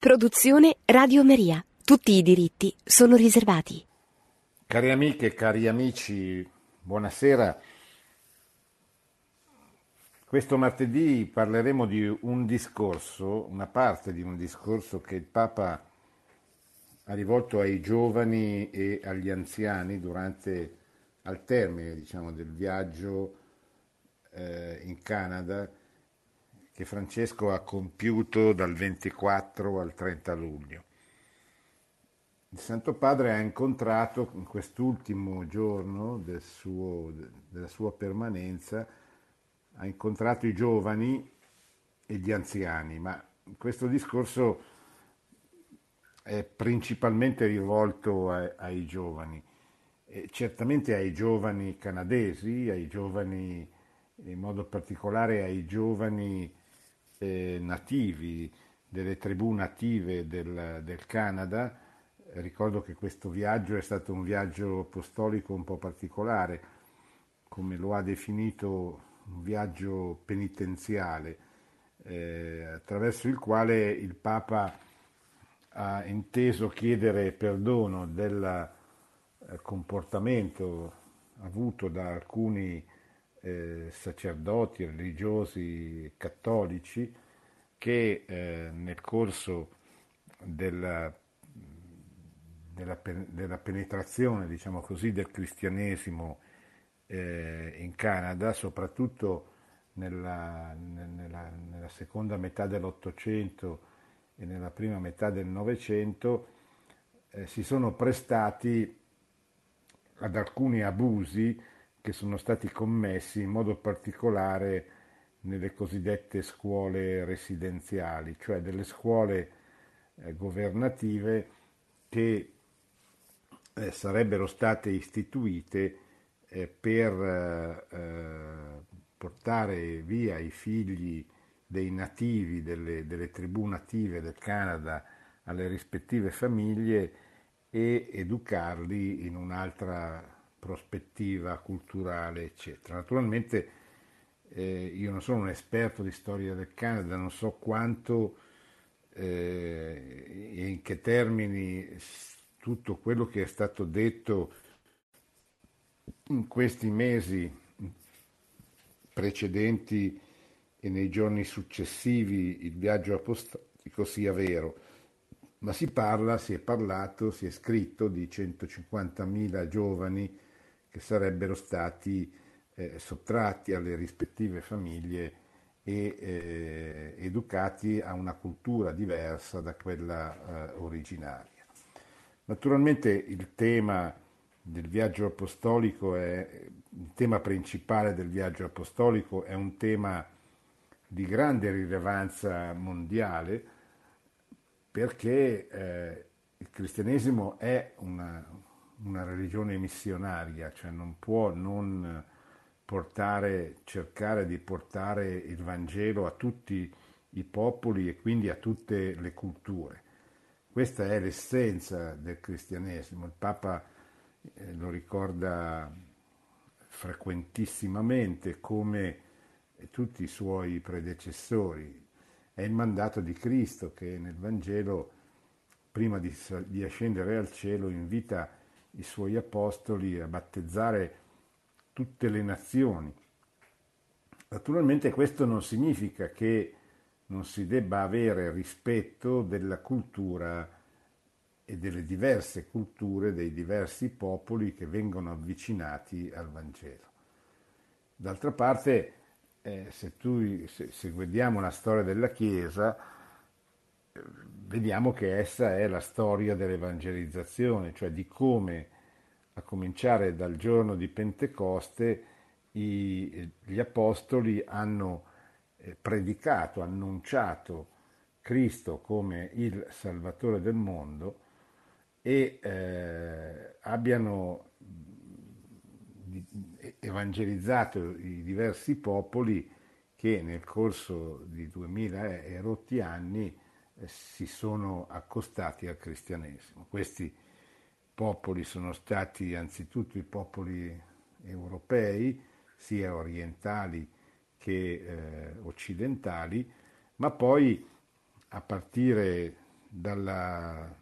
Produzione Radio Maria. Tutti i diritti sono riservati. Cari amiche cari amici, buonasera. Questo martedì parleremo di un discorso, una parte di un discorso che il Papa ha rivolto ai giovani e agli anziani durante, al termine diciamo, del viaggio eh, in Canada che Francesco ha compiuto dal 24 al 30 luglio. Il Santo Padre ha incontrato in quest'ultimo giorno del suo, della sua permanenza, ha incontrato i giovani e gli anziani, ma questo discorso è principalmente rivolto ai, ai giovani, e certamente ai giovani canadesi, ai giovani, in modo particolare ai giovani eh, nativi, delle tribù native del, del Canada. Ricordo che questo viaggio è stato un viaggio apostolico un po' particolare, come lo ha definito un viaggio penitenziale, eh, attraverso il quale il Papa ha inteso chiedere perdono del eh, comportamento avuto da alcuni eh, sacerdoti religiosi cattolici che eh, nel corso della, della, della, penetrazione, diciamo così, del cristianesimo eh, in Canada, soprattutto nella, nella, nella seconda metà dell'Ottocento e nella prima metà del Novecento, eh, si sono prestati ad alcuni abusi che sono stati commessi in modo particolare nelle cosiddette scuole residenziali, cioè delle scuole eh, governative che eh, sarebbero state istituite eh, per portare via i figli dei nativi, delle, delle tribù native del Canada alle rispettive famiglie e educarli in un'altra prospettiva culturale, eccetera. Naturalmente eh, io non sono un esperto di storia del Canada, non so quanto eh, e in che termini tutto quello che è stato detto in questi mesi precedenti e nei giorni successivi il viaggio apostolico sia vero, ma si parla, si è parlato, si è scritto di 150.000 giovani che sarebbero stati eh, sottratti alle rispettive famiglie e eh, educati a una cultura diversa da quella eh, originaria. Naturalmente il tema del viaggio apostolico è il tema principale del viaggio apostolico è un tema di grande rilevanza mondiale perché eh, il cristianesimo è una, una religione missionaria, cioè non può non portare, cercare di portare il Vangelo a tutti i popoli e quindi a tutte le culture. Questa è l'essenza del cristianesimo. Il Papa eh, lo ricorda frequentissimamente come tutti i suoi predecessori. È il mandato di Cristo che nel Vangelo, prima di, di ascendere al cielo, invita i suoi apostoli a battezzare tutte le nazioni. Naturalmente questo non significa che non si debba avere rispetto della cultura e delle diverse culture dei diversi popoli che vengono avvicinati al Vangelo. D'altra parte, eh, se, tu, se, se guardiamo la storia della Chiesa, vediamo che essa è la storia dell'evangelizzazione, cioè di come, a cominciare dal giorno di Pentecoste, i, gli apostoli hanno eh, predicato, annunciato Cristo come il Salvatore del mondo e eh, abbiano evangelizzato i diversi popoli che nel corso di 2000 e rotti anni si sono accostati al cristianesimo. Questi popoli sono stati anzitutto i popoli europei, sia orientali che eh, occidentali, ma poi a partire dalla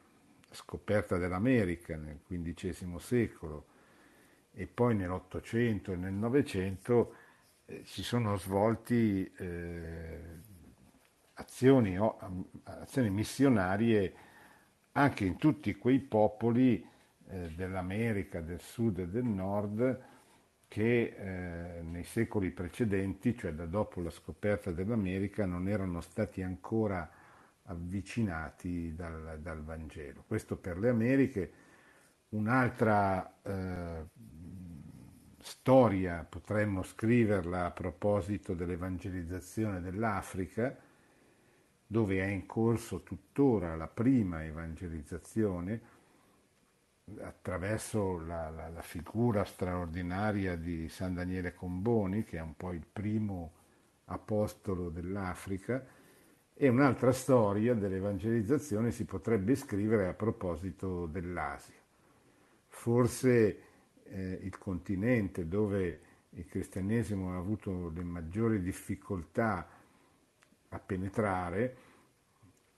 scoperta dell'America nel XV secolo e poi nell'Ottocento e nel Novecento eh, si sono svolti eh, azioni, azioni, missionarie anche in tutti quei popoli eh, dell'America, del Sud e del Nord che eh, nei secoli precedenti, cioè da dopo la scoperta dell'America, non erano stati ancora avvicinati dal, dal Vangelo. Questo per le Americhe. Un'altra eh, storia potremmo scriverla a proposito dell'evangelizzazione dell'Africa, dove è in corso tuttora la prima evangelizzazione attraverso la, la, la, figura straordinaria di San Daniele Comboni, che è un po' il primo apostolo dell'Africa, e un'altra storia dell'evangelizzazione si potrebbe scrivere a proposito dell'Asia. Forse eh, il continente dove il cristianesimo ha avuto le maggiori difficoltà a penetrare,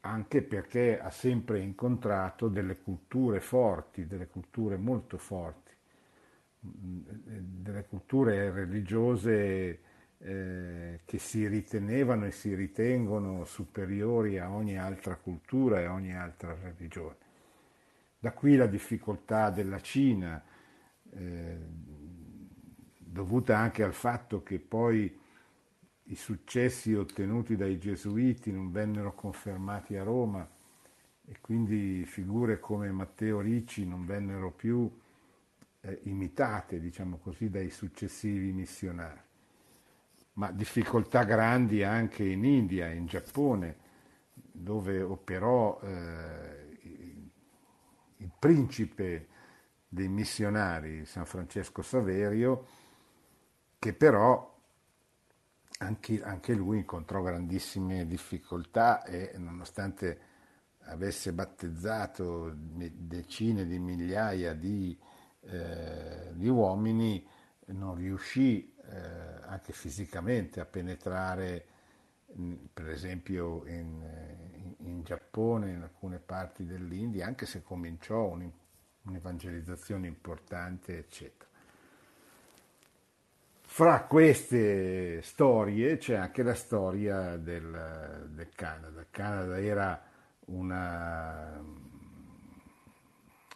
anche perché ha sempre incontrato delle culture forti, delle culture molto forti, delle culture religiose eh, che si ritenevano e si ritengono superiori a ogni altra cultura e a ogni altra religione. Da qui la difficoltà della Cina, eh, dovuta anche al fatto che poi i successi ottenuti dai gesuiti non vennero confermati a Roma e quindi figure come Matteo Ricci non vennero più eh, imitate, diciamo così, dai successivi missionari. Ma difficoltà grandi anche in India, in Giappone, dove operò eh, il principe dei missionari, San Francesco Saverio, che però anche, anche, lui incontrò grandissime difficoltà e nonostante avesse battezzato decine di migliaia di, eh, di uomini, non riuscì eh, anche fisicamente a penetrare, per esempio in, in, in, Giappone, in alcune parti dell'India, anche se cominciò un, un'evangelizzazione importante, eccetera. Fra queste storie c'è anche la storia del, del Canada. Il Canada era una,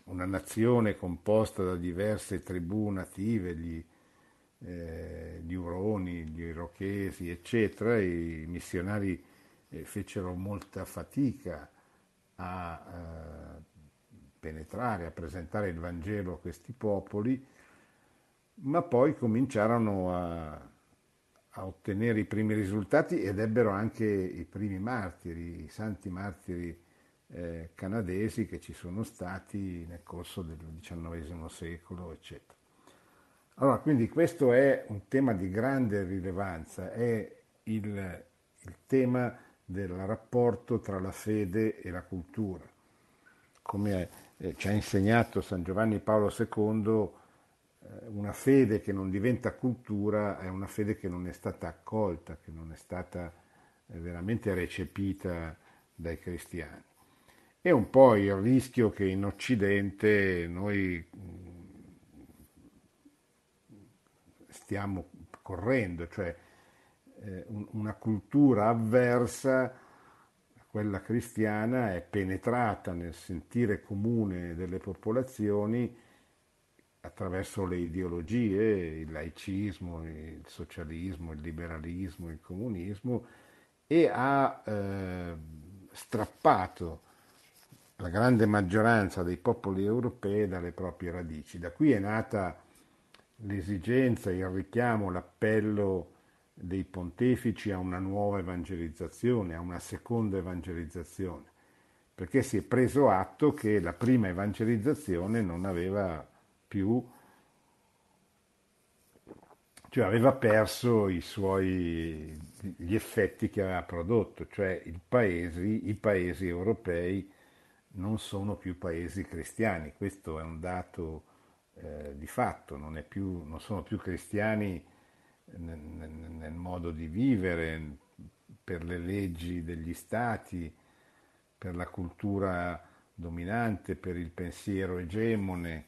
una, nazione composta da diverse tribù native, gli, eh, gli Uroni, gli Irochesi, eccetera, i missionari eh, fecero molta fatica a eh, penetrare, a presentare il Vangelo a questi popoli ma poi cominciarono a, a, ottenere i primi risultati ed ebbero anche i primi martiri, i santi martiri eh, canadesi che ci sono stati nel corso del XIX secolo, eccetera. Allora, quindi questo è un tema di grande rilevanza, è il, il tema del rapporto tra la fede e la cultura. Come eh, ci ha insegnato San Giovanni Paolo II, una fede che non diventa cultura è una fede che non è stata accolta, che non è stata eh, veramente recepita dai cristiani. È un po' il rischio che in Occidente noi mm, stiamo correndo, cioè eh, una cultura avversa quella cristiana è penetrata nel sentire comune delle popolazioni attraverso le ideologie, il laicismo, il socialismo, il liberalismo, il comunismo e ha eh, strappato la grande maggioranza dei popoli europei dalle proprie radici. Da qui è nata l'esigenza, il richiamo, l'appello dei pontefici a una nuova evangelizzazione, a una seconda evangelizzazione, perché si è preso atto che la prima evangelizzazione non aveva più, cioè aveva perso i suoi, gli effetti che aveva prodotto, cioè paesi, i paesi europei non sono più paesi cristiani, questo è un dato eh, di fatto, non, più, non, sono più cristiani nel, nel modo di vivere, per le leggi degli stati, per la cultura dominante, per il pensiero egemone,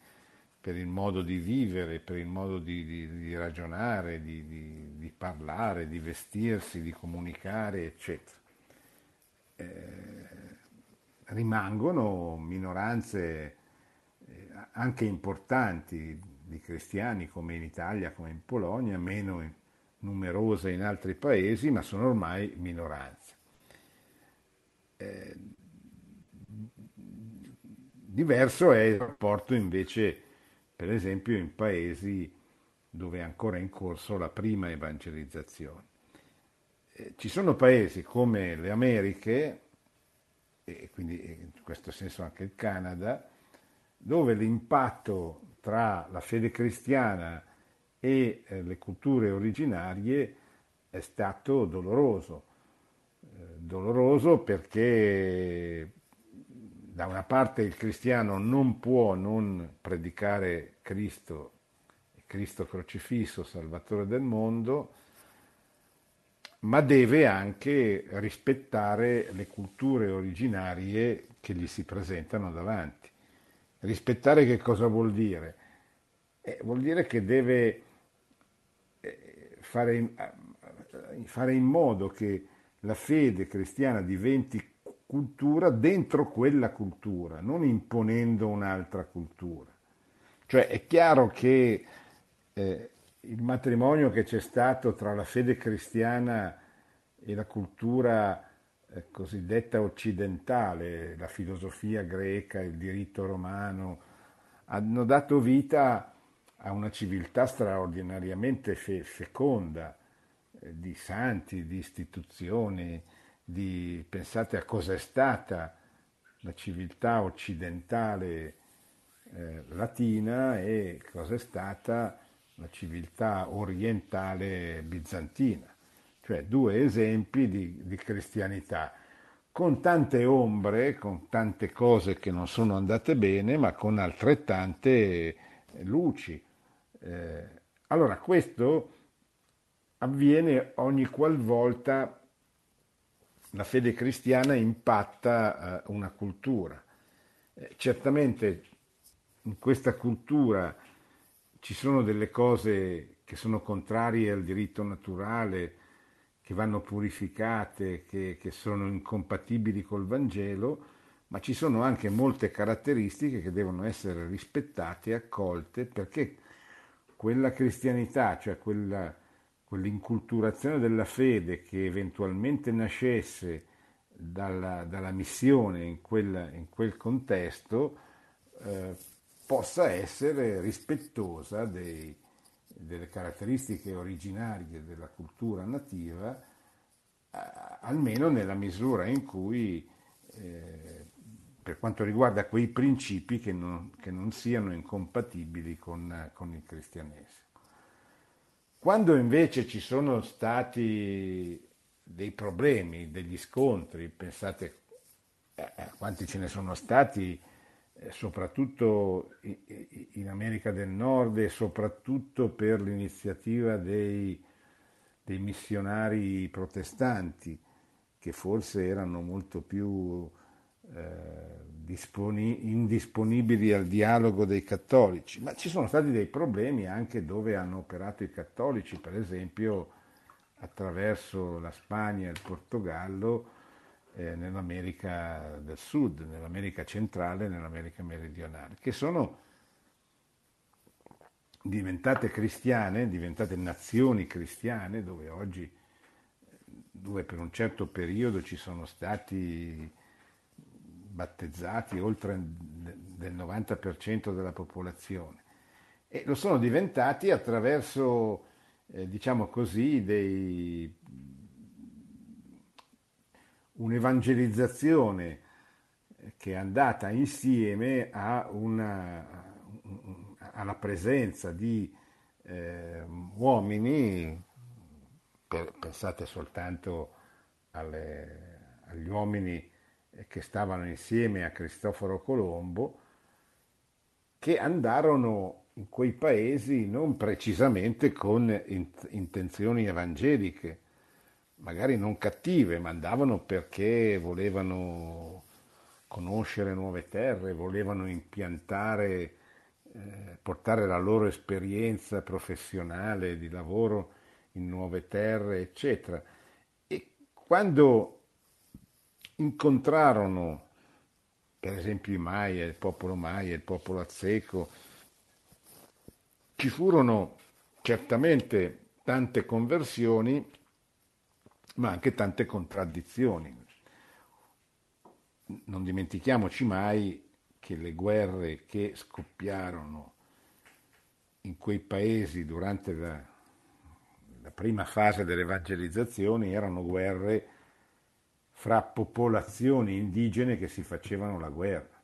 per il modo di vivere, per il modo di, di, di ragionare, di, di, parlare, di vestirsi, di comunicare, eccetera. Eh, rimangono minoranze eh, anche importanti di cristiani come in Italia, come in Polonia, meno numerose in altri paesi, ma sono ormai minoranze. Eh, diverso è il rapporto invece, per esempio, in paesi dove è ancora in corso la prima evangelizzazione. Eh, ci sono paesi come le Americhe, e quindi in questo senso anche il Canada, dove l'impatto tra la fede cristiana e eh, le culture originarie è stato doloroso. Eh, doloroso perché da una parte il cristiano non può non predicare Cristo, Cristo crocifisso, Salvatore del mondo, ma deve anche rispettare le culture originarie che gli si presentano davanti. Rispettare che cosa vuol dire? Eh, vuol dire che deve eh, fare in, eh, fare in modo che la fede cristiana diventi cultura dentro quella cultura, non imponendo un'altra cultura. Cioè è chiaro che eh, il matrimonio che c'è stato tra la fede cristiana e la cultura eh, cosiddetta occidentale, la filosofia greca, il diritto romano, hanno dato vita a una civiltà straordinariamente fe- feconda eh, di santi, di istituzioni, di, pensate a cosa è stata la civiltà occidentale eh, latina e cosa è stata la civiltà orientale bizantina cioè due esempi di, di cristianità, con tante ombre, con tante cose che non sono andate bene, ma con altrettante luci. Eh, allora, questo avviene ogni qualvolta la fede cristiana impatta eh, una cultura. Eh, certamente in questa cultura ci sono delle cose che sono contrarie al diritto naturale, che vanno purificate, che, che sono incompatibili col Vangelo, ma ci sono anche molte caratteristiche che devono essere rispettate e accolte perché quella cristianità, cioè quella, quell'inculturazione della fede che eventualmente nascesse dalla, dalla missione in, quella, in, quel contesto, eh, possa essere rispettosa dei, delle caratteristiche originarie della cultura nativa, almeno nella misura in cui, eh, per quanto riguarda quei principi che non, che non siano incompatibili con, con, il cristianesimo. Quando invece ci sono stati dei problemi, degli scontri, pensate a eh, quanti ce ne sono stati, eh, soprattutto in America del Nord e soprattutto per l'iniziativa dei, dei missionari protestanti che forse erano molto più eh, disponi- indisponibili al dialogo dei cattolici, ma ci sono stati dei problemi anche dove hanno operato i cattolici, per esempio attraverso la Spagna e il Portogallo, eh, nell'America del Sud, nell'America centrale e nell'America meridionale, che sono diventate cristiane, diventate nazioni cristiane, dove oggi, dove per un certo periodo ci sono stati battezzati oltre del 90% della popolazione. E lo sono diventati attraverso, eh, diciamo così, dei, un'evangelizzazione che è andata insieme a una, alla presenza di eh, uomini, pensate soltanto alle, agli uomini che stavano insieme a Cristoforo Colombo, che andarono in quei paesi non precisamente con intenzioni evangeliche, magari non cattive, ma andavano perché volevano conoscere nuove terre, volevano impiantare, eh, portare la loro esperienza professionale di lavoro in nuove terre, eccetera. E quando incontrarono, per esempio, i Maya, il popolo Maya, il popolo Azteco, ci furono certamente tante conversioni, ma anche tante contraddizioni. Non dimentichiamoci mai che le guerre che scoppiarono in quei paesi durante la, la prima fase dell'evangelizzazione erano guerre fra popolazioni indigene che si facevano la guerra.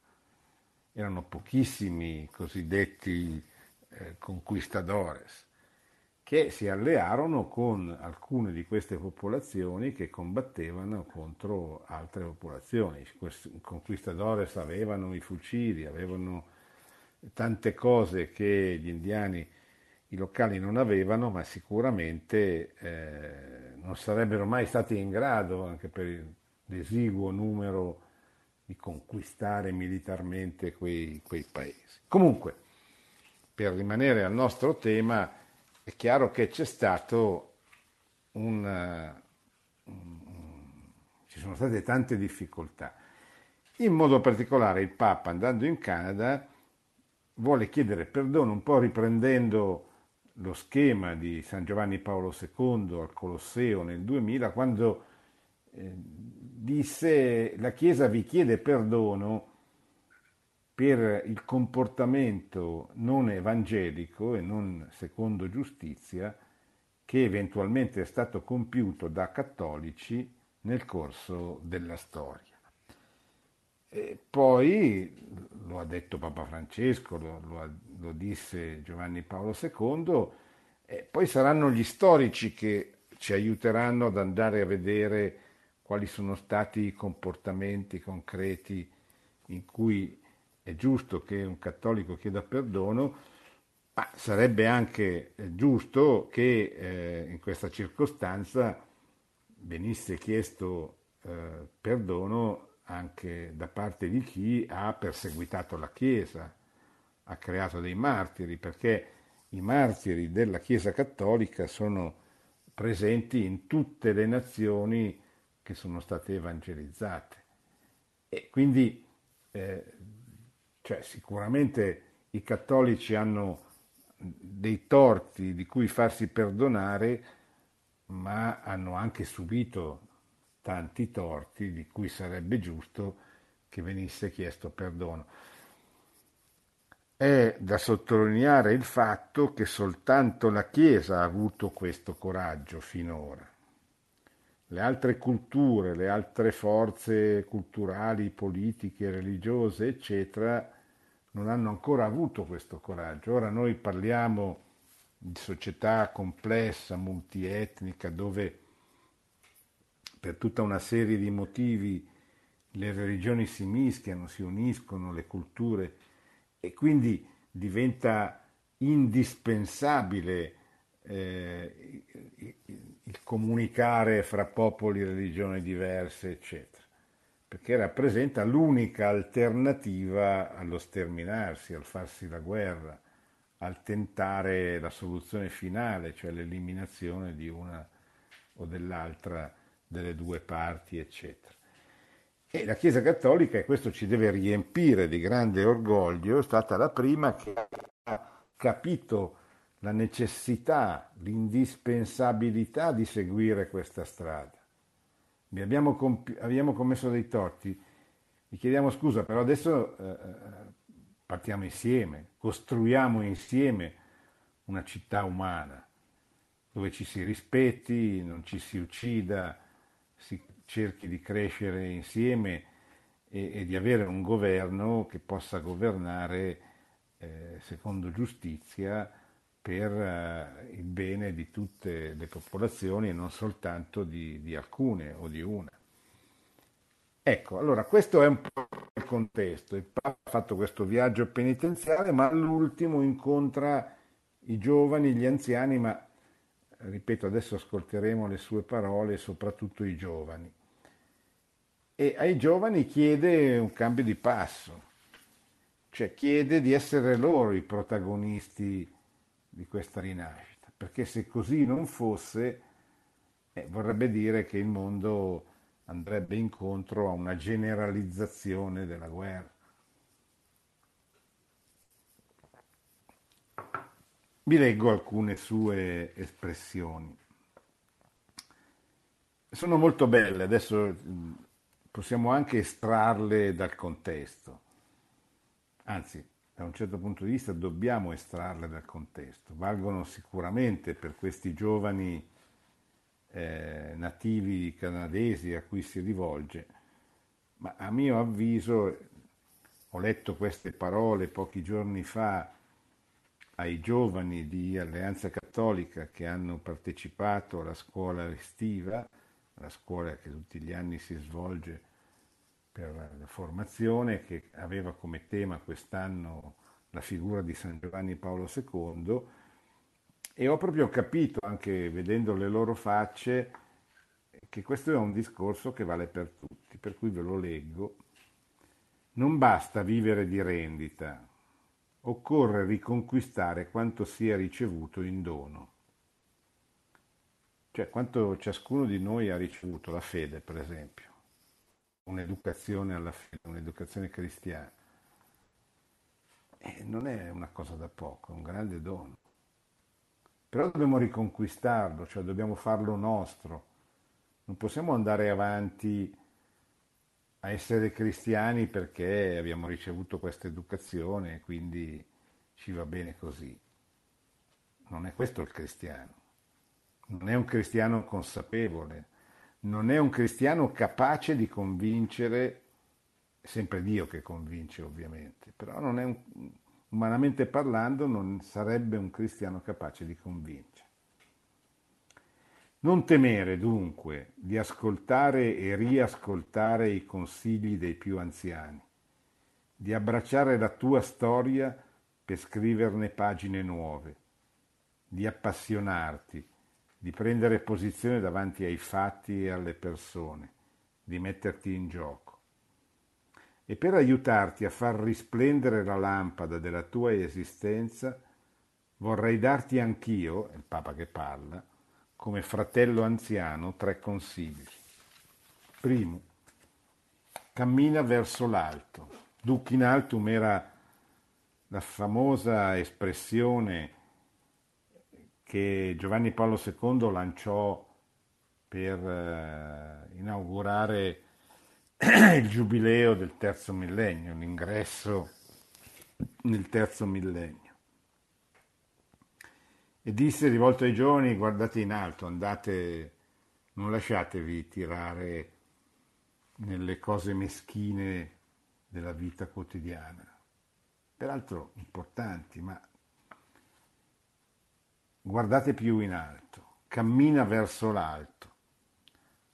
Erano pochissimi cosiddetti eh, conquistadores che si allearono con alcune di queste popolazioni che combattevano contro altre popolazioni. I conquistadores avevano i fucili, avevano tante cose che gli indiani, i locali non avevano, ma sicuramente eh, non sarebbero mai stati in grado, anche per l'esiguo numero, di conquistare militarmente quei, quei paesi. Comunque, per rimanere al nostro tema, è chiaro che c'è stato un, un, ci sono state tante difficoltà. In modo particolare il Papa, andando in Canada, vuole chiedere perdono, un po' riprendendo lo schema di San Giovanni Paolo II al Colosseo nel 2000, quando eh, disse la Chiesa vi chiede perdono per il comportamento non evangelico e non secondo giustizia che eventualmente è stato compiuto da cattolici nel corso della storia. E poi, lo ha detto Papa Francesco, lo, lo, lo disse Giovanni Paolo II, eh, poi saranno gli storici che ci aiuteranno ad andare a vedere quali sono stati i comportamenti concreti in cui è giusto che un cattolico chieda perdono, ma sarebbe anche eh, giusto che eh, in questa circostanza venisse chiesto eh, perdono anche da parte di chi ha perseguitato la Chiesa, ha creato dei martiri, perché i martiri della Chiesa cattolica sono presenti in tutte le nazioni che sono state evangelizzate. E quindi eh, cioè, sicuramente i cattolici hanno dei torti di cui farsi perdonare, ma hanno anche subito tanti torti di cui sarebbe giusto che venisse chiesto perdono. È da sottolineare il fatto che soltanto la Chiesa ha avuto questo coraggio finora. Le altre culture, le altre forze culturali, politiche, religiose, eccetera, non hanno ancora avuto questo coraggio. Ora noi parliamo di società complessa, multietnica, dove per tutta una serie di motivi le religioni si mischiano, si uniscono, le culture e quindi diventa indispensabile eh, il comunicare fra popoli e religioni diverse, eccetera, perché rappresenta l'unica alternativa allo sterminarsi, al farsi la guerra, al tentare la soluzione finale, cioè l'eliminazione di una o dell'altra delle due parti, eccetera. E la Chiesa Cattolica, e questo ci deve riempire di grande orgoglio, è stata la prima che ha capito la necessità, l'indispensabilità di seguire questa strada. Abbiamo, compi- abbiamo commesso dei torti, vi chiediamo scusa, però adesso eh, eh, partiamo insieme, costruiamo insieme una città umana dove ci si rispetti, non ci si uccida, si cerchi di crescere insieme e, e di avere un governo che possa governare eh, secondo giustizia per eh, il bene di tutte le popolazioni e non soltanto di, di, alcune o di una. Ecco, allora questo è un po' il contesto. Il Papa ha fatto questo viaggio penitenziale, ma all'ultimo incontra i giovani, gli anziani, ma ripeto, adesso ascolteremo le sue parole, soprattutto i giovani. e ai giovani chiede un cambio di passo, cioè chiede di essere loro i protagonisti di questa rinascita, perché se così non fosse, eh, vorrebbe dire che il mondo andrebbe incontro a una generalizzazione della guerra. Vi leggo alcune sue espressioni. Sono molto belle, adesso possiamo anche estrarle dal contesto, anzi da un certo punto di vista dobbiamo estrarle dal contesto, valgono sicuramente per questi giovani eh, nativi canadesi a cui si rivolge, ma a mio avviso ho letto queste parole pochi giorni fa ai giovani di Alleanza Cattolica che hanno partecipato alla scuola estiva, la scuola che tutti gli anni si svolge per la formazione, che aveva come tema quest'anno la figura di San Giovanni Paolo II, e ho proprio capito, anche vedendo le loro facce, che questo è un discorso che vale per tutti, per cui ve lo leggo. Non basta vivere di rendita, occorre riconquistare quanto sia ricevuto in dono. Cioè quanto ciascuno di noi ha ricevuto la fede, per esempio, un'educazione alla fede, un'educazione cristiana. E non è una cosa da poco, è un grande dono. Però dobbiamo riconquistarlo, cioè dobbiamo farlo nostro. Non possiamo andare avanti a essere cristiani perché abbiamo ricevuto questa educazione e quindi ci va bene così. Non è questo il cristiano. Non è un cristiano consapevole, non è un cristiano capace di convincere, è sempre Dio che convince ovviamente, però non è un, umanamente parlando non sarebbe un cristiano capace di convincere. Non temere dunque di ascoltare e riascoltare i consigli dei più anziani, di abbracciare la tua storia per scriverne pagine nuove, di appassionarti, di prendere posizione davanti ai fatti e alle persone, di metterti in gioco. E per aiutarti a far risplendere la lampada della tua esistenza, vorrei darti anch'io, il Papa che parla, come fratello anziano, tre consigli. Primo, cammina verso l'alto. Duc in altum era la famosa espressione che Giovanni Paolo II lanciò per eh, inaugurare il giubileo del terzo millennio, l'ingresso nel terzo millennio. E disse rivolto ai giovani, guardate in alto, andate, non lasciatevi tirare nelle cose meschine della vita quotidiana, peraltro importanti, ma guardate più in alto, cammina verso l'alto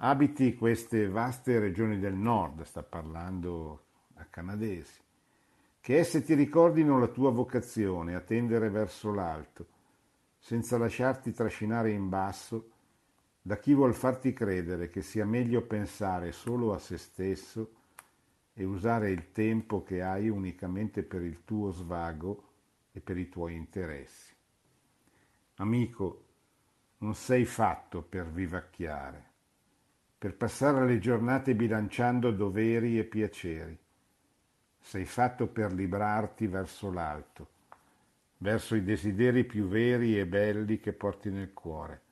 abiti queste vaste regioni del nord, sta parlando a canadesi, che esse ti ricordino la tua vocazione a tendere verso l'alto, senza lasciarti trascinare in basso da chi vuol farti credere che sia meglio pensare solo a se stesso e usare il tempo che hai unicamente per il tuo svago e per i tuoi interessi. Amico, non sei fatto per vivacchiare per passare le giornate bilanciando doveri e piaceri. Sei fatto per librarti verso l'alto, verso i desideri più veri e belli che porti nel cuore,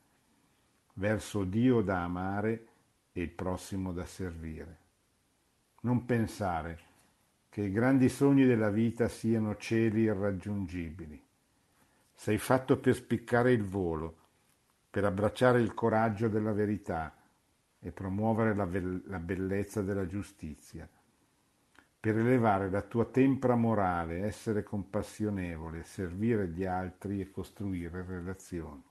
verso Dio da amare e il prossimo da servire. Non pensare che i grandi sogni della vita siano cieli irraggiungibili. Sei fatto per spiccare il volo, per abbracciare il coraggio della verità, e promuovere la, be- la bellezza della giustizia, per elevare la tua tempra morale, essere compassionevole, servire gli altri e costruire relazioni,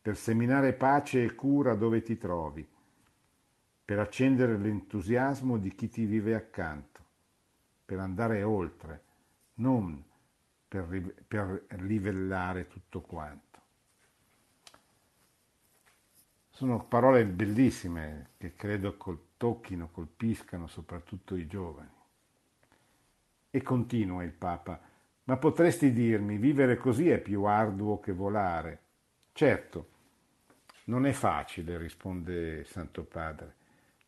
per seminare pace e cura dove ti trovi, per accendere l'entusiasmo di chi ti vive accanto, per andare oltre, non per, per livellare tutto quanto. Sono parole bellissime che credo tocchino, colpiscano soprattutto i giovani. E continua il Papa, ma potresti dirmi, vivere così è più arduo che volare? Certo, non è facile, risponde Santo Padre,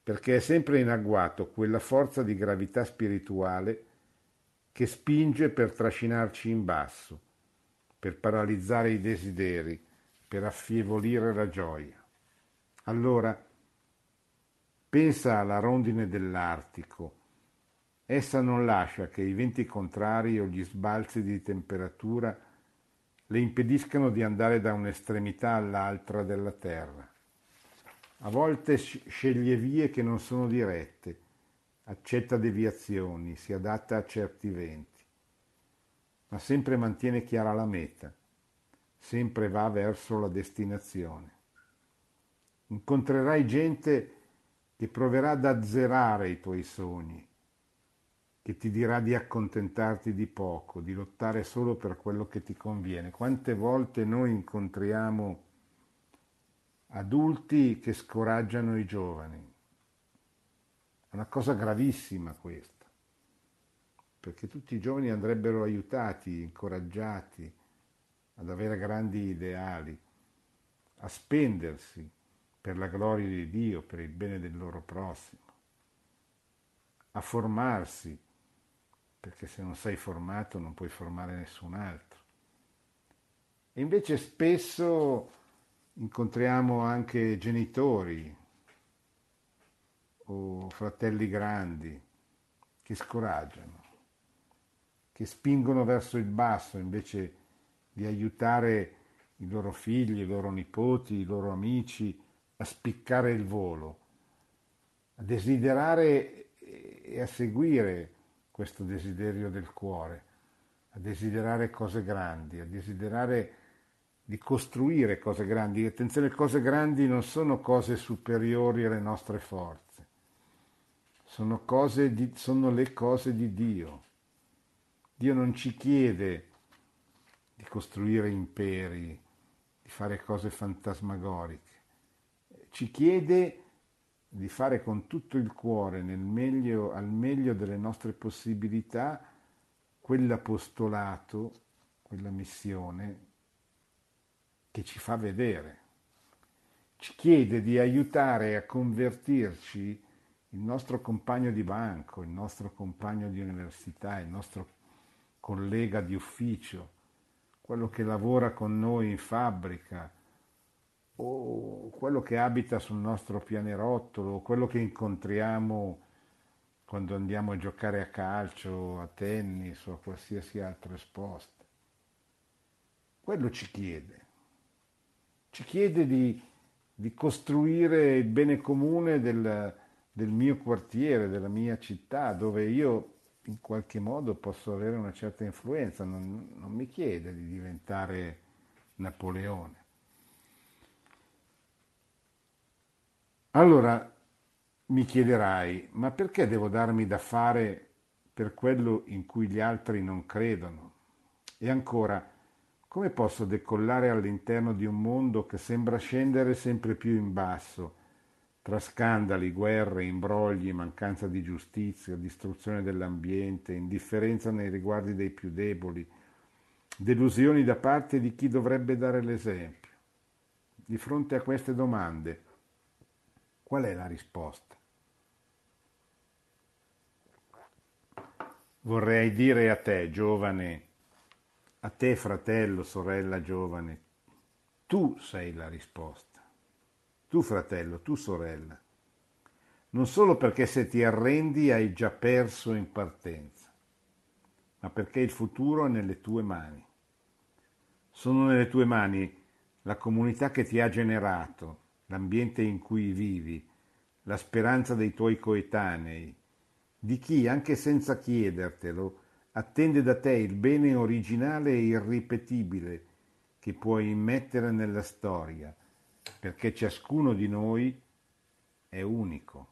perché è sempre in agguato quella forza di gravità spirituale che spinge per trascinarci in basso, per paralizzare i desideri, per affievolire la gioia. Allora, pensa alla rondine dell'Artico, Essa non lascia che i venti contrari o gli sbalzi di temperatura le impediscano di andare da un'estremità all'altra della terra. A volte sceglie vie che non sono dirette, accetta deviazioni, si adatta a certi venti, ma sempre mantiene chiara la meta, sempre va verso la destinazione. Incontrerai gente che proverà ad azzerare i tuoi sogni, che ti dirà di accontentarti di poco, di lottare solo per quello che ti conviene. Quante volte noi incontriamo adulti che scoraggiano i giovani? È una cosa gravissima questa, perché tutti i giovani andrebbero aiutati, incoraggiati ad avere grandi ideali, a spendersi per la gloria di Dio, per il bene del loro prossimo, a formarsi perché se non sei formato non puoi formare nessun altro. E invece spesso incontriamo anche genitori o fratelli grandi che scoraggiano, che spingono verso il basso invece di aiutare i loro figli, i loro nipoti, i loro amici a spiccare il volo, a desiderare e a seguire questo desiderio del cuore, a desiderare cose grandi, a desiderare di costruire cose grandi. Attenzione, cose grandi non sono cose superiori alle nostre forze, sono, di, sono le cose di Dio. Dio non ci chiede di costruire imperi, di fare cose fantasmagoriche, ci chiede di fare con tutto il cuore, meglio, al meglio delle nostre possibilità, quell'apostolato, quella missione che ci fa vedere. Ci chiede di aiutare a convertirci il nostro compagno di banco, il nostro compagno di università, il nostro collega di ufficio, quello che lavora con noi in fabbrica, o quello che abita sul nostro pianerottolo, o quello che incontriamo quando andiamo a giocare a calcio, a tennis o a qualsiasi altro esposto. Quello ci chiede. Ci chiede di, di costruire il bene comune del, del mio quartiere, della mia città, dove io in qualche modo posso avere una certa influenza, non, non mi chiede di diventare Napoleone. Allora mi chiederai, ma perché devo darmi da fare per quello in cui gli altri non credono? E ancora, come posso decollare all'interno di un mondo che sembra scendere sempre più in basso, tra scandali, guerre, imbrogli, mancanza di giustizia, distruzione dell'ambiente, indifferenza nei riguardi dei più deboli, delusioni da parte di chi dovrebbe dare l'esempio? Di fronte a queste domande, Qual è la risposta? Vorrei dire a te, giovane, a te, fratello, sorella giovane, tu sei la risposta. Tu, fratello, tu, sorella. Non solo perché se ti arrendi hai già perso in partenza, ma perché il futuro è nelle tue mani. Sono nelle tue mani la comunità che ti ha generato, l'ambiente in cui vivi, la speranza dei tuoi coetanei, di chi, anche senza chiedertelo, attende da te il bene originale e irripetibile che puoi immettere nella storia, perché ciascuno di noi è unico.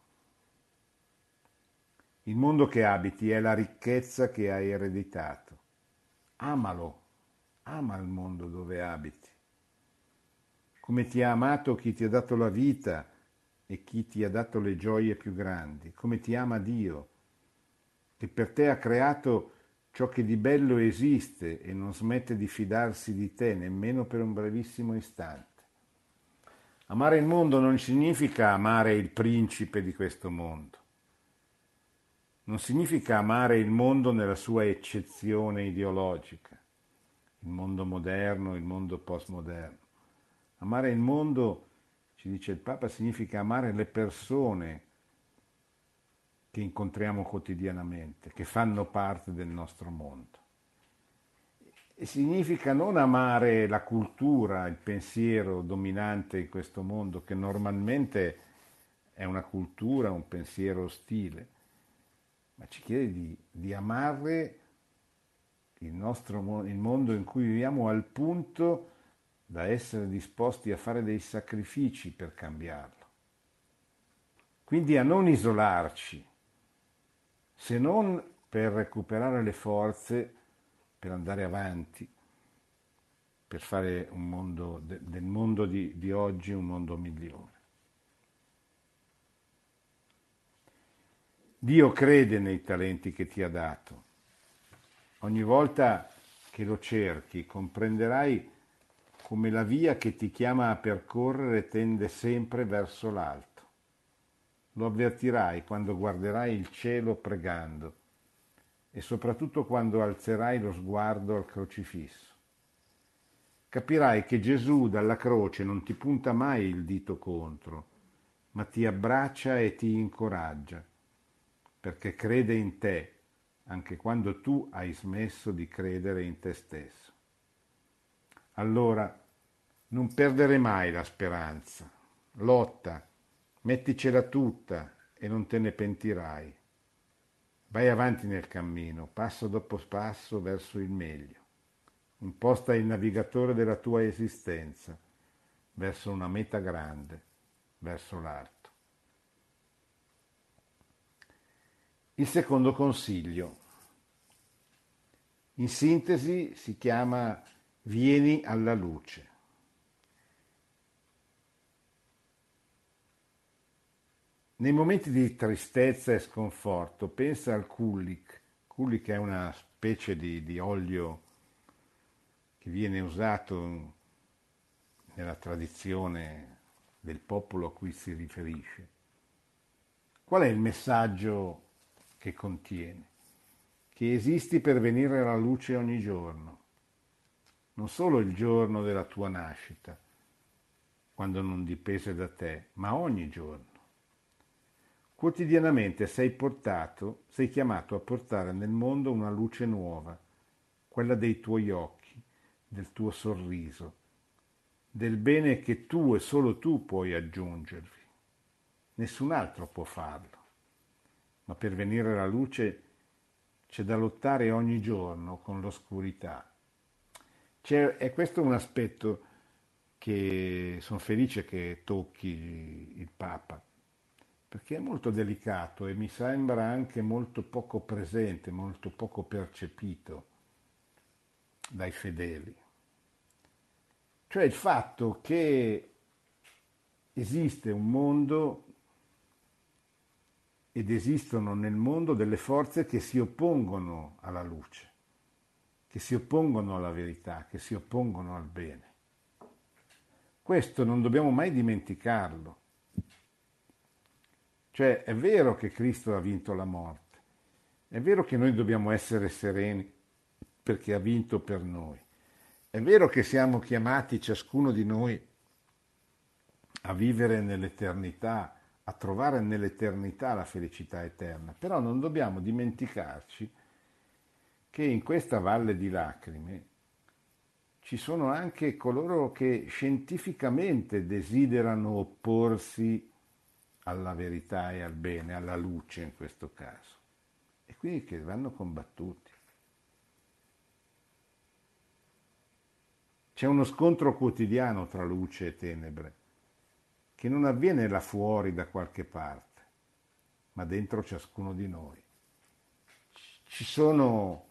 Il mondo che abiti è la ricchezza che hai ereditato. Amalo, ama il mondo dove abiti come ti ha amato chi ti ha dato la vita e chi ti ha dato le gioie più grandi, come ti ama Dio, che per te ha creato ciò che di bello esiste e non smette di fidarsi di te nemmeno per un brevissimo istante. Amare il mondo non significa amare il principe di questo mondo, non significa amare il mondo nella sua eccezione ideologica, il mondo moderno, il mondo postmoderno. Amare il mondo, ci dice il Papa, significa amare le persone che incontriamo quotidianamente, che fanno parte del nostro mondo. Significa non amare la cultura, il pensiero dominante in questo mondo, che normalmente è una cultura, un pensiero ostile, ma ci chiede di, di amare il, nostro, il mondo in cui viviamo al punto da essere disposti a fare dei sacrifici per cambiarlo. Quindi a non isolarci, se non per recuperare le forze per andare avanti, per fare mondo, del mondo di, di oggi un mondo migliore. Dio crede nei talenti che ti ha dato. Ogni volta che lo cerchi comprenderai come la via che ti chiama a percorrere tende sempre verso l'alto. Lo avvertirai quando guarderai il cielo pregando e soprattutto quando alzerai lo sguardo al crocifisso. Capirai che Gesù dalla croce non ti punta mai il dito contro, ma ti abbraccia e ti incoraggia, perché crede in te anche quando tu hai smesso di credere in te stesso. Allora, non perdere mai la speranza, lotta, Metticela tutta e non te ne pentirai. Vai avanti nel cammino, passo dopo passo verso il meglio. Imposta il navigatore della tua esistenza verso una meta grande, verso l'alto. Il secondo consiglio, in sintesi, si chiama Vieni alla luce. Nei momenti di tristezza e sconforto pensa al kulik. Kulik è una specie di, di olio che viene usato nella tradizione del popolo a cui si riferisce. Qual è il messaggio che contiene? Che esisti per venire alla luce ogni giorno, non solo il giorno della tua nascita, quando non dipese da te, ma ogni giorno. Quotidianamente sei portato, sei chiamato a portare nel mondo una luce nuova, quella dei tuoi occhi, del tuo sorriso, del bene che tu e solo tu puoi aggiungervi. Nessun altro può farlo. Ma per venire alla luce c'è da lottare ogni giorno con l'oscurità. C'è, è questo un aspetto che sono felice che tocchi il Papa, perché è molto delicato e mi sembra anche molto poco presente, molto poco percepito dai fedeli. Cioè il fatto che esiste un mondo ed esistono nel mondo delle forze che si oppongono alla luce, che si oppongono alla verità, che si oppongono al bene. Questo non dobbiamo mai dimenticarlo cioè è vero che Cristo ha vinto la morte, è vero che noi dobbiamo essere sereni perché ha vinto per noi, è vero che siamo chiamati ciascuno di noi a vivere nell'eternità, a trovare nell'eternità la felicità eterna, però non dobbiamo dimenticarci che in questa valle di lacrime ci sono anche coloro che scientificamente desiderano opporsi alla verità e al bene, alla luce in questo caso. E quindi che vanno combattuti. C'è uno scontro quotidiano tra luce e tenebre, che non avviene là fuori da qualche parte, ma dentro ciascuno di noi. Ci sono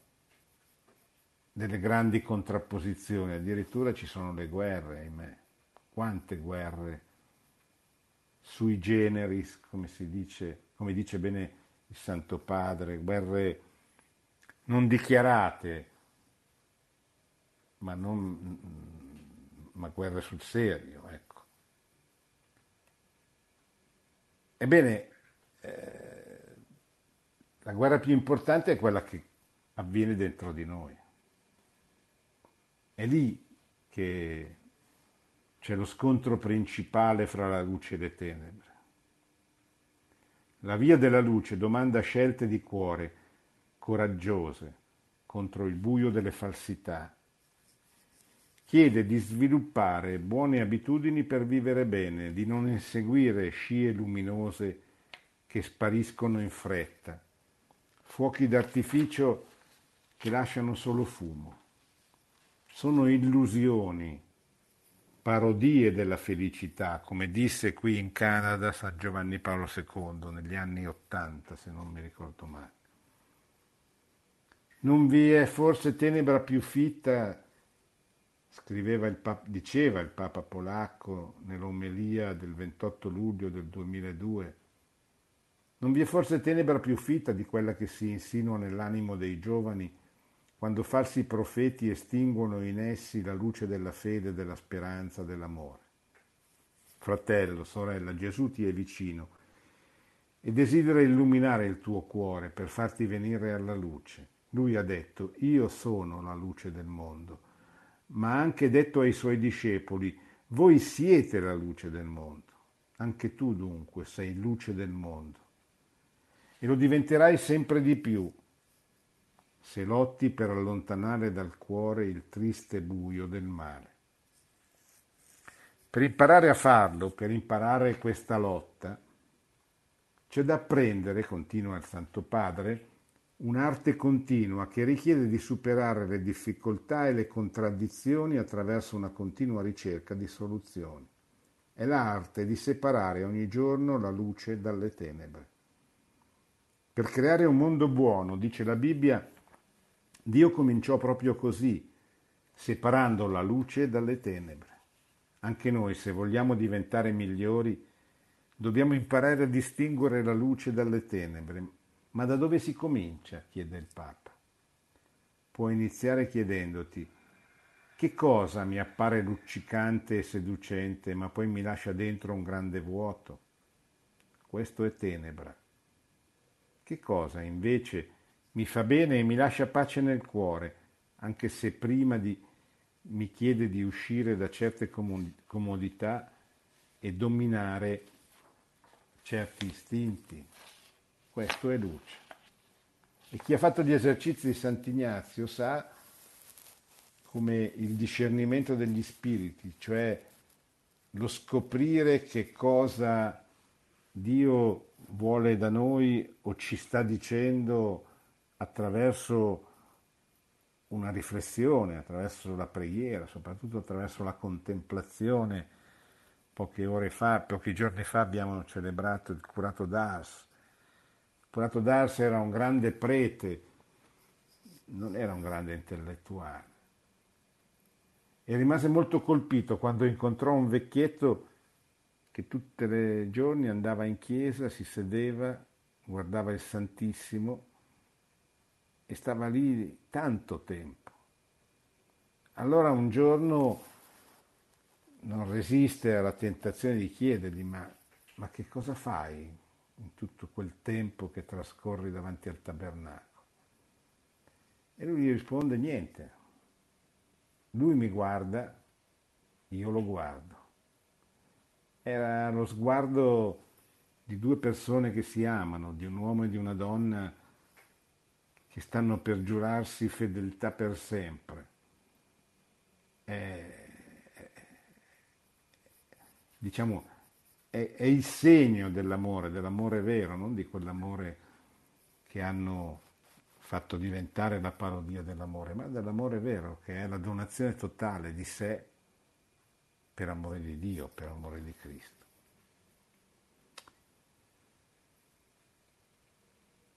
delle grandi contrapposizioni, addirittura ci sono le guerre, ahimè. Quante guerre sui generis, come si dice, come dice bene il Santo Padre, guerre non dichiarate, ma, non, ma guerre sul serio. Ecco. Ebbene, eh, la guerra più importante è quella che avviene dentro di noi. È lì che c'è lo scontro principale fra la luce e le tenebre. La via della luce domanda scelte di cuore coraggiose contro il buio delle falsità. Chiede di sviluppare buone abitudini per vivere bene, di non inseguire scie luminose che spariscono in fretta, fuochi d'artificio che lasciano solo fumo. Sono illusioni, parodie della felicità, come disse qui in Canada San Giovanni Paolo II negli anni Ottanta, se non mi ricordo male. Non vi è forse tenebra più fitta, scriveva il Papa, diceva il Papa polacco nell'omelia del 28 luglio del 2002, non vi è forse tenebra più fitta di quella che si insinua nell'animo dei giovani quando falsi profeti estinguono in essi la luce della fede, della speranza, dell'amore. Fratello, sorella, Gesù ti è vicino e desidera illuminare il tuo cuore per farti venire alla luce. Lui ha detto, io sono la luce del mondo, ma ha anche detto ai suoi discepoli, voi siete la luce del mondo. Anche tu dunque sei luce del mondo e lo diventerai sempre di più se lotti per allontanare dal cuore il triste buio del male. Per imparare a farlo, per imparare questa lotta, c'è da apprendere, continua il Santo Padre, un'arte continua che richiede di superare le difficoltà e le contraddizioni attraverso una continua ricerca di soluzioni. È l'arte di separare ogni giorno la luce dalle tenebre. Per creare un mondo buono, dice la Bibbia, Dio cominciò proprio così, separando la luce dalle tenebre. Anche noi, se vogliamo diventare migliori, dobbiamo imparare a distinguere la luce dalle tenebre. Ma da dove si comincia? chiede il Papa. Puoi iniziare chiedendoti che cosa mi appare luccicante e seducente, ma poi mi lascia dentro un grande vuoto? Questo è tenebra. Che cosa invece mi fa bene e mi lascia pace nel cuore, anche se prima di, mi chiede di uscire da certe comodità e dominare certi istinti. Questo è luce. E chi ha fatto gli esercizi di Sant'Ignazio sa come il discernimento degli spiriti, cioè lo scoprire che cosa Dio vuole da noi o ci sta dicendo attraverso una riflessione, attraverso la preghiera, soprattutto attraverso la contemplazione. Poche ore fa, pochi giorni fa abbiamo celebrato il curato d'Ars. Il curato d'Ars era un grande prete, non era un grande intellettuale. E rimase molto colpito quando incontrò un vecchietto che tutti i giorni andava in chiesa, si sedeva, guardava il Santissimo e stava lì tanto tempo. Allora un giorno non resiste alla tentazione di chiedergli ma, ma che cosa fai in tutto quel tempo che trascorri davanti al tabernacolo? E lui gli risponde niente. Lui mi guarda, io lo guardo. Era lo sguardo di due persone che si amano, di un uomo e di una donna che stanno per giurarsi fedeltà per sempre. È, diciamo, è, è il segno dell'amore, dell'amore vero, non di quell'amore che hanno fatto diventare la parodia dell'amore, ma dell'amore vero, che è la donazione totale di sé per amore di Dio, per amore di Cristo.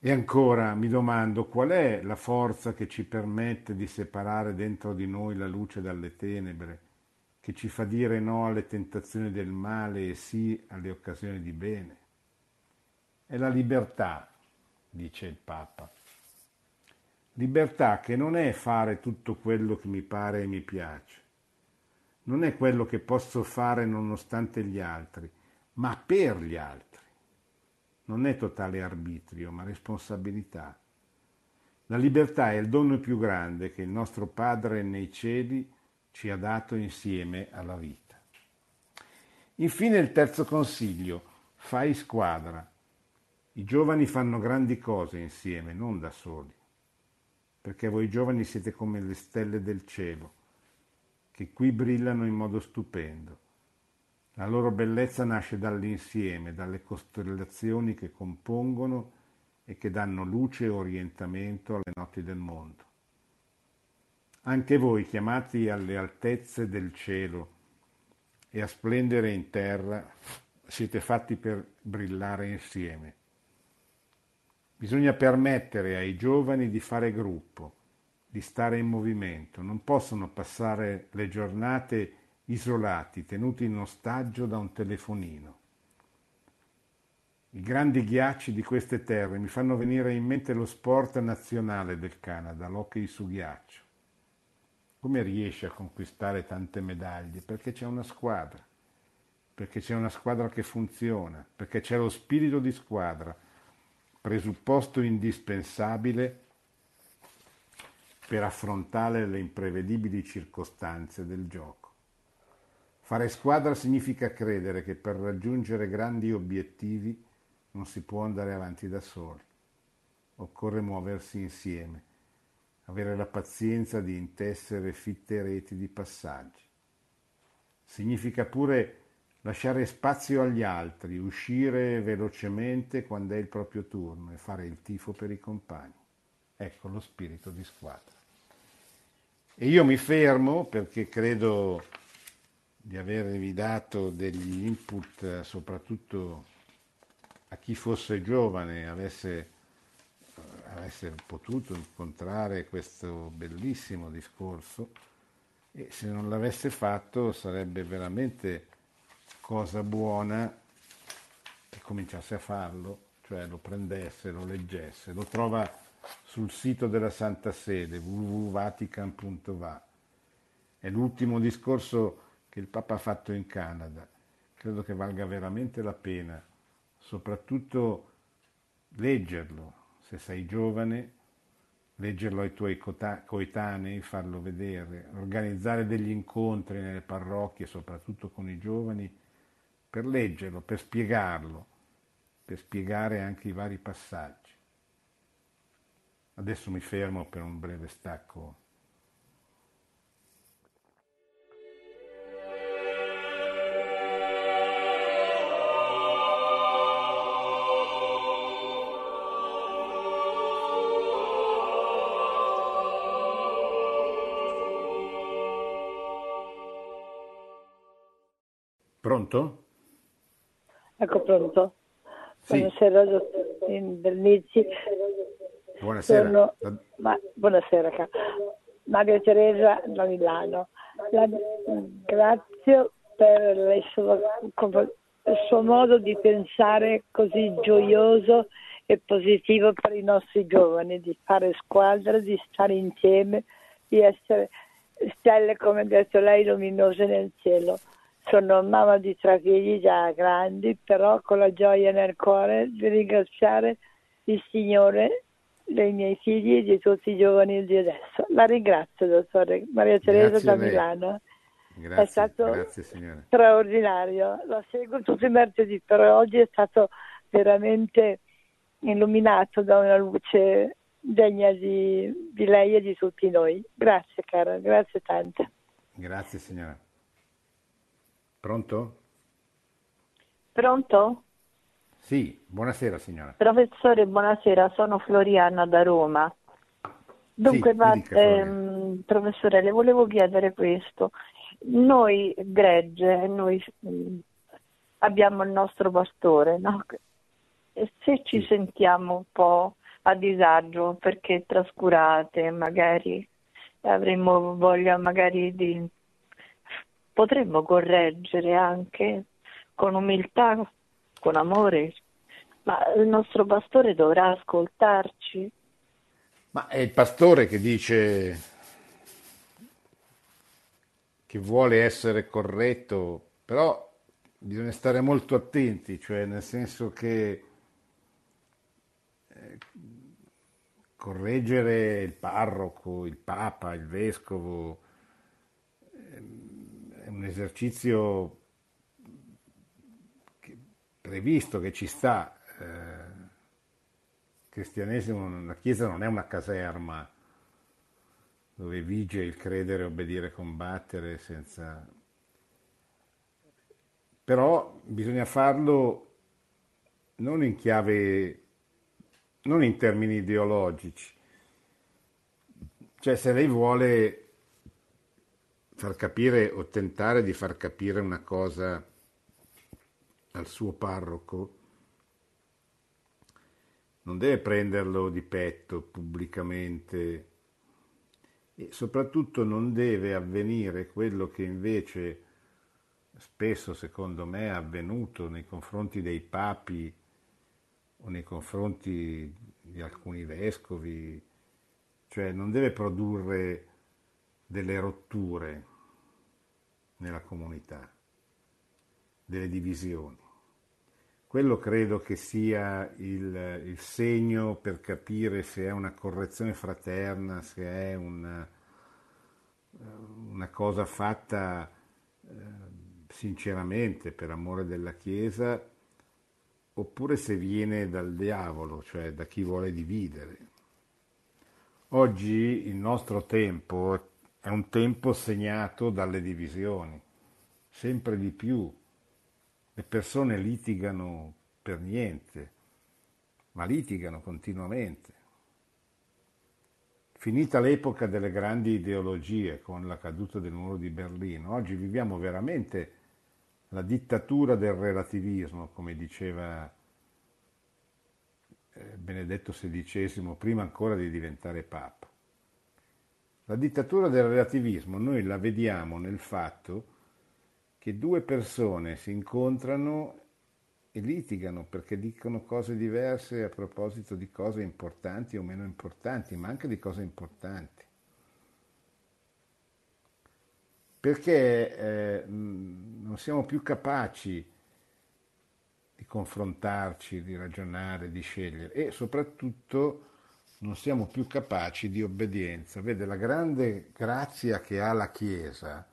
E ancora mi domando qual è la forza che ci permette di separare dentro di noi la luce dalle tenebre che ci fa dire no alle tentazioni del male e sì alle occasioni di bene. È la libertà, dice il Papa. Libertà che non è fare tutto quello che mi pare e mi piace, non è quello che posso fare nonostante gli altri, ma per gli altri. Non è totale arbitrio, ma responsabilità. La libertà è il dono più grande che il nostro Padre nei cieli ci ha dato insieme alla vita. Infine il terzo consiglio, fai squadra. I giovani fanno grandi cose insieme, non da soli, perché voi giovani siete come le stelle del cielo, che qui brillano in modo stupendo. La loro bellezza nasce dall'insieme, dalle costellazioni che compongono e che danno luce e orientamento alle notti del mondo. Anche voi, chiamati alle altezze del cielo e a splendere in terra, siete fatti per brillare insieme. Bisogna permettere ai giovani di fare gruppo, di stare in movimento. Non possono passare le giornate isolati, tenuti in ostaggio da un telefonino. I grandi ghiacci di queste terre mi fanno venire in mente lo sport nazionale del Canada, l'hockey su ghiaccio. Come riesce a conquistare tante medaglie? Perché c'è una squadra, perché c'è una squadra che funziona, perché c'è lo spirito di squadra, presupposto indispensabile per affrontare le imprevedibili circostanze del gioco. Fare squadra significa credere che per raggiungere grandi obiettivi non si può andare avanti da soli. Occorre muoversi insieme, avere la pazienza di intessere fitte reti di passaggi. Significa pure lasciare spazio agli altri, uscire velocemente quando è il proprio turno e fare il tifo per i compagni. Ecco lo spirito di squadra. E io mi fermo perché credo di avervi dato degli input soprattutto a chi fosse giovane avesse, avesse potuto incontrare questo bellissimo discorso e se non l'avesse fatto sarebbe veramente cosa buona che cominciasse a farlo, cioè lo prendesse, lo leggesse, lo trova sul sito della Santa Sede www.vatican.va. È l'ultimo discorso che il Papa ha fatto in Canada. Credo che valga veramente la pena, soprattutto leggerlo, se sei giovane, leggerlo ai tuoi coetanei, farlo vedere, organizzare degli incontri nelle parrocchie, soprattutto con i giovani, per leggerlo, per spiegarlo, per spiegare anche i vari passaggi. Adesso mi fermo per un breve stacco Pronto? Ecco, pronto. Sì. Buonasera, dottor Bernici. Buonasera. Sono... Ma... Buonasera, ca- Maria Teresa da Milano. La... Grazie per il suo... il suo modo di pensare così gioioso e positivo per i nostri giovani, di fare squadra, di stare insieme, di essere stelle, come ha detto lei, luminose nel cielo. Sono mamma di tre figli già grandi, però con la gioia nel cuore di ringraziare il Signore dei miei figli e di tutti i giovani di adesso. La ringrazio, dottore Maria Teresa da. Milano. Grazie, È stato grazie straordinario. Lo seguo tutti i martedì, però oggi è stato veramente illuminato da una luce degna di, di lei e di tutti noi. Grazie cara, grazie tante. Grazie signora. Pronto? Pronto? Sì, buonasera signora. Professore, buonasera, sono Floriana da Roma. Dunque, Sì, va- dica, ehm, professore, le volevo chiedere questo. Noi gregge, noi mm, abbiamo il nostro pastore, no? E se ci Sì. sentiamo un po' a disagio perché trascurate, magari avremmo voglia magari di potremmo correggere anche con umiltà, con amore, ma il nostro pastore dovrà ascoltarci. Ma è il pastore che dice che vuole essere corretto, però bisogna stare molto attenti, cioè nel senso che eh, correggere il parroco, il papa, il vescovo un esercizio che, previsto che ci sta. Eh, il cristianesimo, la Chiesa non è una caserma dove vige il credere, obbedire, combattere senza... Però bisogna farlo non in chiave, non in termini ideologici. Cioè se lei vuole far capire o tentare di far capire una cosa al suo parroco, non deve prenderlo di petto pubblicamente e soprattutto non deve avvenire quello che invece spesso secondo me è avvenuto nei confronti dei papi o nei confronti di alcuni vescovi, cioè non deve produrre delle rotture nella comunità, delle divisioni. Quello credo che sia il, il, segno per capire se è una correzione fraterna, se è una, una cosa fatta eh, sinceramente per amore della Chiesa, oppure se viene dal diavolo, cioè da chi vuole dividere. Oggi il nostro tempo è un tempo segnato dalle divisioni, sempre di più le persone litigano per niente, ma litigano continuamente. Finita l'epoca delle grandi ideologie con la caduta del muro di Berlino, oggi viviamo veramente la dittatura del relativismo, come diceva eh, Benedetto XVI, prima ancora di diventare Papa. La dittatura del relativismo noi la vediamo nel fatto che due persone si incontrano e litigano perché dicono cose diverse a proposito di cose importanti o meno importanti, ma anche di cose importanti. Perché eh, non siamo più capaci di confrontarci, di ragionare, di scegliere e soprattutto non siamo più capaci di obbedienza. Vede, la grande grazia che ha la Chiesa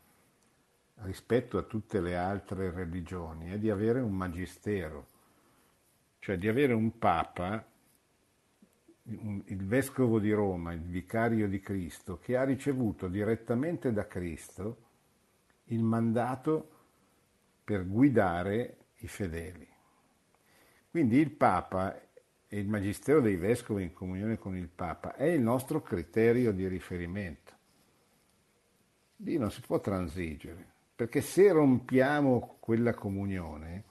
rispetto a tutte le altre religioni è di avere un magistero, cioè di avere un papa, il vescovo di Roma, il vicario di Cristo, che ha ricevuto direttamente da Cristo il mandato per guidare i fedeli. Quindi il Papa e il Magistero dei Vescovi in comunione con il Papa è il nostro criterio di riferimento. Lì non si può transigere. Perché se rompiamo quella comunione,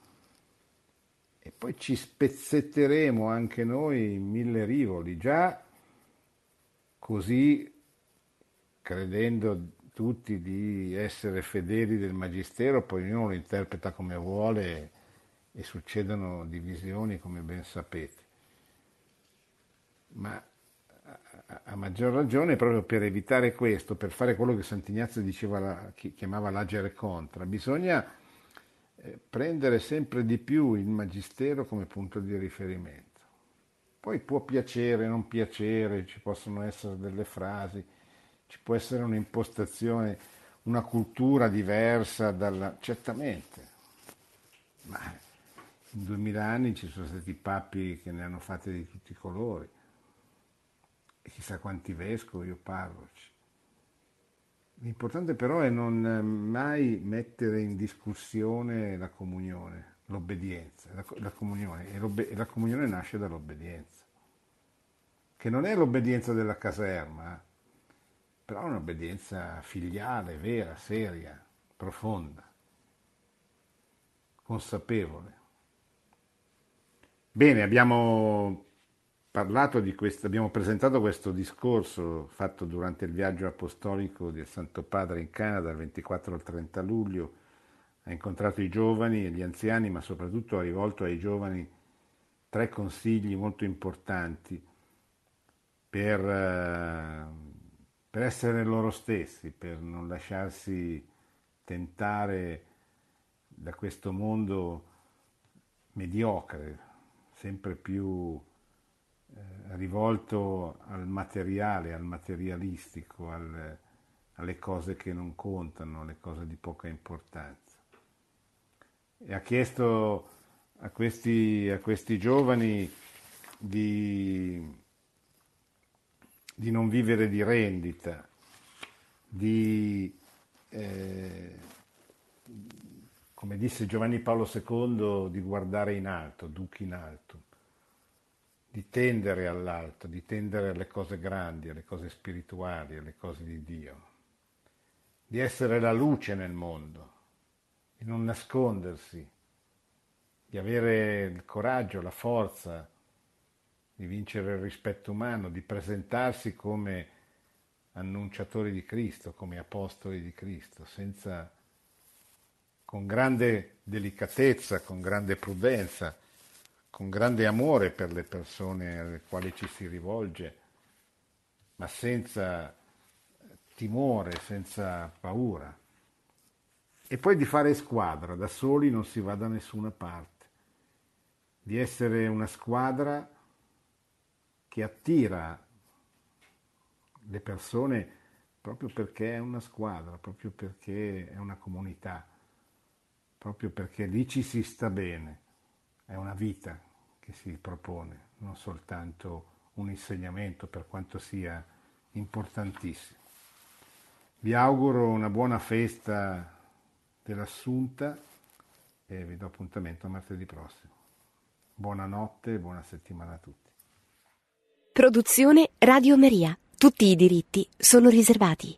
e poi ci spezzetteremo anche noi in mille rivoli, già così credendo tutti di essere fedeli del Magistero, poi ognuno lo interpreta come vuole e succedono divisioni come ben sapete. Ma a maggior ragione proprio per evitare questo, per fare quello che Sant'Ignazio diceva, chiamava l'agere contra, bisogna eh, prendere sempre di più il magistero come punto di riferimento. Poi può piacere, non piacere, ci possono essere delle frasi, ci può essere un'impostazione, una cultura diversa dalla... certamente, ma in duemila anni ci sono stati papi che ne hanno fatte di tutti i colori chissà quanti vescovi o parroci. L'importante però è non mai mettere in discussione la comunione, l'obbedienza, la, la comunione, e, e la comunione nasce dall'obbedienza, che non è l'obbedienza della caserma, però è un'obbedienza filiale, vera, seria, profonda, consapevole. Bene, abbiamo parlato di questo, abbiamo presentato questo discorso fatto durante il viaggio apostolico del Santo Padre in Canada dal 24 al 30 luglio, ha incontrato i giovani e gli anziani, ma soprattutto ha rivolto ai giovani tre consigli molto importanti per, eh, per essere loro stessi, per non lasciarsi tentare da questo mondo mediocre, sempre più rivolto al materiale, al materialistico, al, alle cose che non contano, alle cose di poca importanza. E ha chiesto a questi, a questi giovani di, di, non vivere di rendita, di, eh, come disse Giovanni Paolo II, di guardare in alto, duchi in alto di tendere all'alto, di tendere alle cose grandi, alle cose spirituali, alle cose di Dio, di essere la luce nel mondo, di non nascondersi, di avere il coraggio, la forza di vincere il rispetto umano, di presentarsi come annunciatori di Cristo, come apostoli di Cristo, senza, con grande delicatezza, con grande prudenza, con grande amore per le persone alle quali ci si rivolge, ma senza timore, senza paura. E poi di fare squadra, da soli non si va da nessuna parte, di essere una squadra che attira le persone proprio perché è una squadra, proprio perché è una comunità, proprio perché lì ci si sta bene, è una vita che si propone, non soltanto un insegnamento per quanto sia importantissimo. Vi auguro una buona festa dell'Assunta e vi do appuntamento a martedì prossimo. Buonanotte e buona settimana a tutti. Produzione Radio Maria. Tutti i diritti sono riservati.